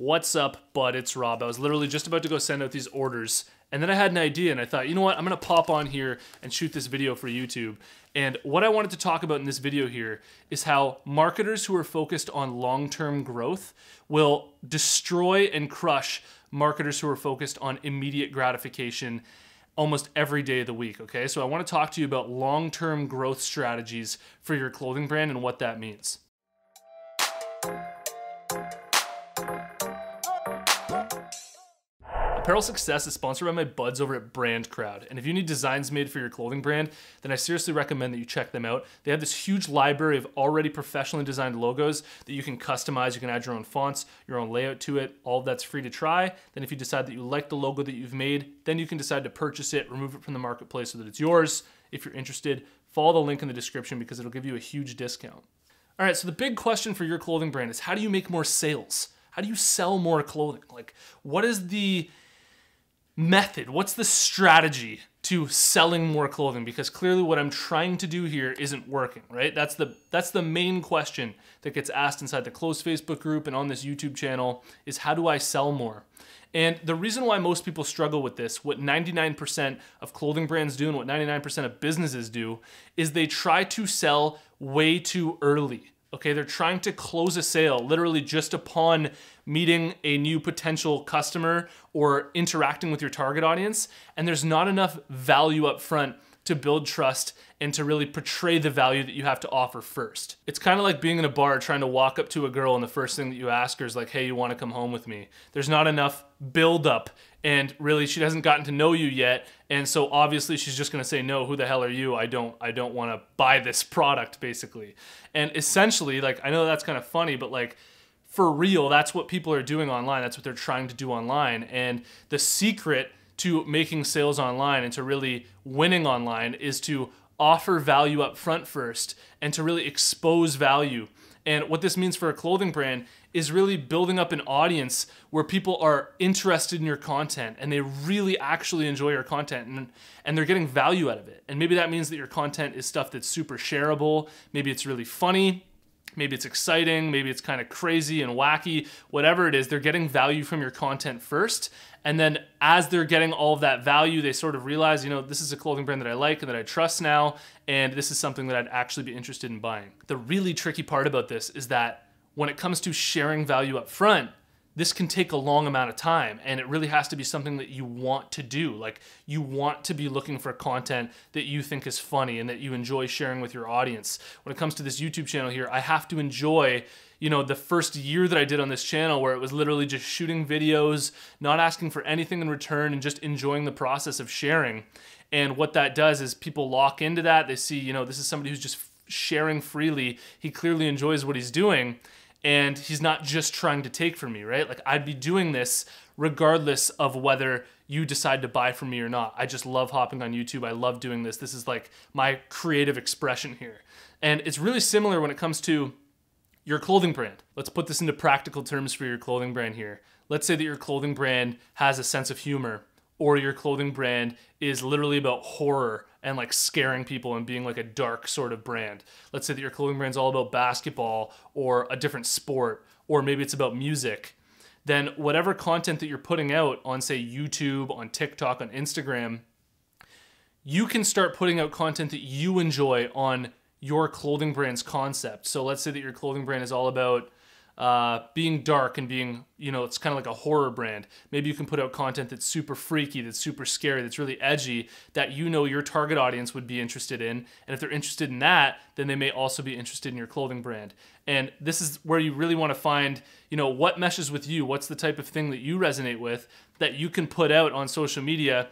What's up, bud? It's Rob. I was literally just about to go send out these orders, and then I had an idea, and I thought, you know what? I'm gonna pop on here and shoot this video for YouTube. And what I wanted to talk about in this video here is how marketers who are focused on long term growth will destroy and crush marketers who are focused on immediate gratification almost every day of the week. Okay, so I wanna talk to you about long term growth strategies for your clothing brand and what that means. Apparel Success is sponsored by my buds over at Brand Crowd. And if you need designs made for your clothing brand, then I seriously recommend that you check them out. They have this huge library of already professionally designed logos that you can customize. You can add your own fonts, your own layout to it. All of that's free to try. Then if you decide that you like the logo that you've made, then you can decide to purchase it, remove it from the marketplace so that it's yours. If you're interested, follow the link in the description because it'll give you a huge discount. All right, so the big question for your clothing brand is how do you make more sales? How do you sell more clothing? Like, what is the method? What's the strategy to selling more clothing? Because clearly what I'm trying to do here isn't working, right? That's the that's the main question that gets asked inside the closed Facebook group and on this YouTube channel is how do I sell more? And the reason why most people struggle with this, what 99% of clothing brands do and what 99% of businesses do, is they try to sell way too early. Okay, they're trying to close a sale literally just upon meeting a new potential customer or interacting with your target audience, and there's not enough value up front to build trust and to really portray the value that you have to offer first. It's kind of like being in a bar trying to walk up to a girl and the first thing that you ask her is like, "Hey, you want to come home with me?" There's not enough build up and really she hasn't gotten to know you yet and so obviously she's just going to say no who the hell are you i don't i don't want to buy this product basically and essentially like i know that's kind of funny but like for real that's what people are doing online that's what they're trying to do online and the secret to making sales online and to really winning online is to offer value up front first and to really expose value. And what this means for a clothing brand is really building up an audience where people are interested in your content and they really actually enjoy your content and, and they're getting value out of it. And maybe that means that your content is stuff that's super shareable, maybe it's really funny, maybe it's exciting, maybe it's kind of crazy and wacky, whatever it is, they're getting value from your content first. And then as they're getting all of that value, they sort of realize, you know, this is a clothing brand that I like and that I trust now, and this is something that I'd actually be interested in buying. The really tricky part about this is that when it comes to sharing value up front, this can take a long amount of time and it really has to be something that you want to do. Like you want to be looking for content that you think is funny and that you enjoy sharing with your audience. When it comes to this YouTube channel here, I have to enjoy you know, the first year that I did on this channel where it was literally just shooting videos, not asking for anything in return and just enjoying the process of sharing. And what that does is people lock into that. They see, you know, this is somebody who's just sharing freely. He clearly enjoys what he's doing and he's not just trying to take from me, right? Like I'd be doing this regardless of whether you decide to buy from me or not. I just love hopping on YouTube. I love doing this. This is like my creative expression here. And it's really similar when it comes to your clothing brand. Let's put this into practical terms for your clothing brand here. Let's say that your clothing brand has a sense of humor or your clothing brand is literally about horror and like scaring people and being like a dark sort of brand. Let's say that your clothing brand's all about basketball or a different sport, or maybe it's about music. Then whatever content that you're putting out on say YouTube, on TikTok, on Instagram, you can start putting out content that you enjoy on your clothing brand's concept. So let's say that your clothing brand is all about uh, being dark and being, you know, it's kind of like a horror brand. Maybe you can put out content that's super freaky, that's super scary, that's really edgy, that you know your target audience would be interested in. And if they're interested in that, then they may also be interested in your clothing brand. And this is where you really want to find, you know, what meshes with you, what's the type of thing that you resonate with that you can put out on social media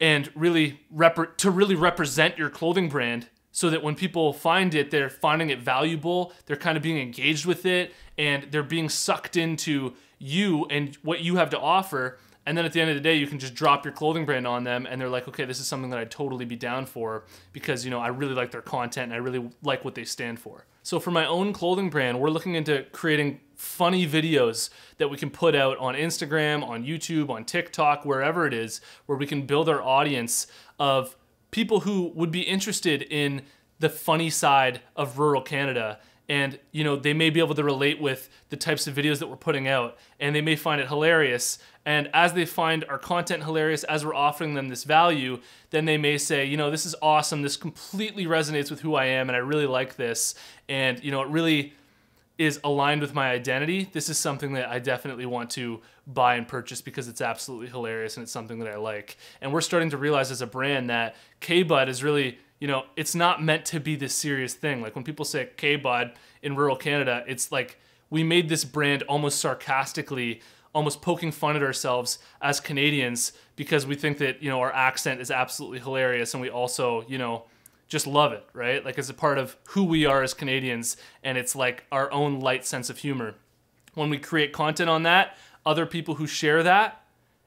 and really rep- to really represent your clothing brand so that when people find it, they're finding it valuable, they're kind of being engaged with it, and they're being sucked into you and what you have to offer. And then at the end of the day, you can just drop your clothing brand on them, and they're like, okay, this is something that I'd totally be down for because, you know, I really like their content and I really like what they stand for. So for my own clothing brand, we're looking into creating funny videos that we can put out on Instagram, on YouTube, on TikTok, wherever it is, where we can build our audience of people who would be interested in the funny side of rural Canada. And you know they may be able to relate with the types of videos that we're putting out and they may find it hilarious. And as they find our content hilarious as we're offering them this value then they may say you know this is awesome. This completely resonates with who i am and i really like this. And you know it really is aligned with my identity this is something that i definitely want to buy and purchase because it's absolutely hilarious and it's something that i like and we're starting to realize as a brand that k-bud is really you know, it's not meant to be this serious thing. Like when people say K-Bud in rural Canada, it's like we made this brand almost sarcastically, almost poking fun at ourselves as Canadians because we think that, you know, our accent is absolutely hilarious and we also, you know, just love it, right? Like it's a part of who we are as Canadians and it's like our own light sense of humor. When we create content on that, other people who share that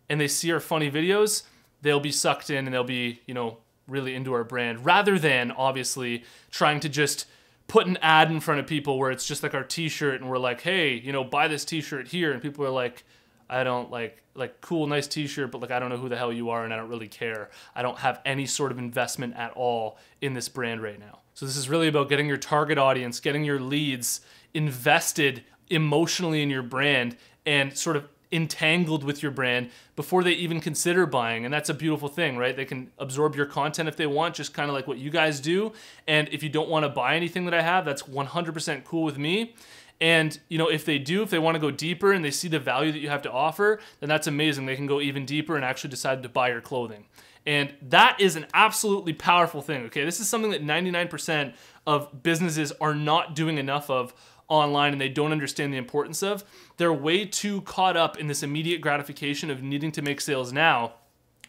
and they see our funny videos, they'll be sucked in and they'll be, you know, really into our brand rather than obviously trying to just put an ad in front of people where it's just like our t-shirt and we're like hey you know buy this t-shirt here and people are like i don't like like cool nice t-shirt but like i don't know who the hell you are and i don't really care i don't have any sort of investment at all in this brand right now so this is really about getting your target audience getting your leads invested emotionally in your brand and sort of entangled with your brand before they even consider buying. And that's a beautiful thing, right? They can absorb your content if they want, just kind of like what you guys do. And if you don't want to buy anything that I have, that's 100% cool with me. And you know, if they do, if they want to go deeper and they see the value that you have to offer, then that's amazing. They can go even deeper and actually decide to buy your clothing. And that is an absolutely powerful thing. Okay, this is something that 99% of businesses are not doing enough of online and they don't understand the importance of. They're way too caught up in this immediate gratification of needing to make sales now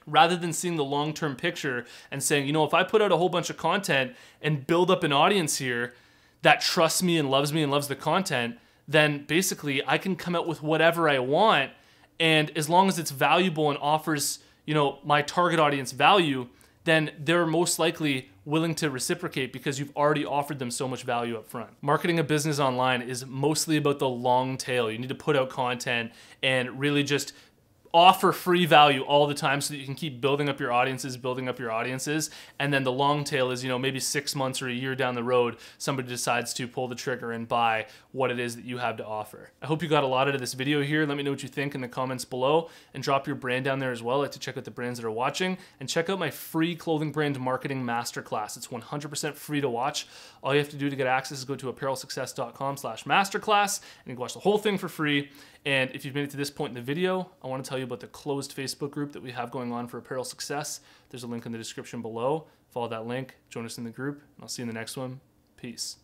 rather than seeing the long term picture and saying, you know, if I put out a whole bunch of content and build up an audience here that trusts me and loves me and loves the content, then basically I can come out with whatever I want. And as long as it's valuable and offers, you know, my target audience value, then they're most likely willing to reciprocate because you've already offered them so much value up front. Marketing a business online is mostly about the long tail. You need to put out content and really just offer free value all the time so that you can keep building up your audiences, building up your audiences. And then the long tail is, you know, maybe six months or a year down the road, somebody decides to pull the trigger and buy what it is that you have to offer. I hope you got a lot out of this video here. Let me know what you think in the comments below and drop your brand down there as well. I like to check out the brands that are watching and check out my free clothing brand marketing masterclass. It's 100% free to watch. All you have to do to get access is go to apparelsuccess.com slash masterclass and you can watch the whole thing for free. And if you've made it to this point in the video, I want to tell you about the closed Facebook group that we have going on for Apparel Success. There's a link in the description below. Follow that link, join us in the group, and I'll see you in the next one. Peace.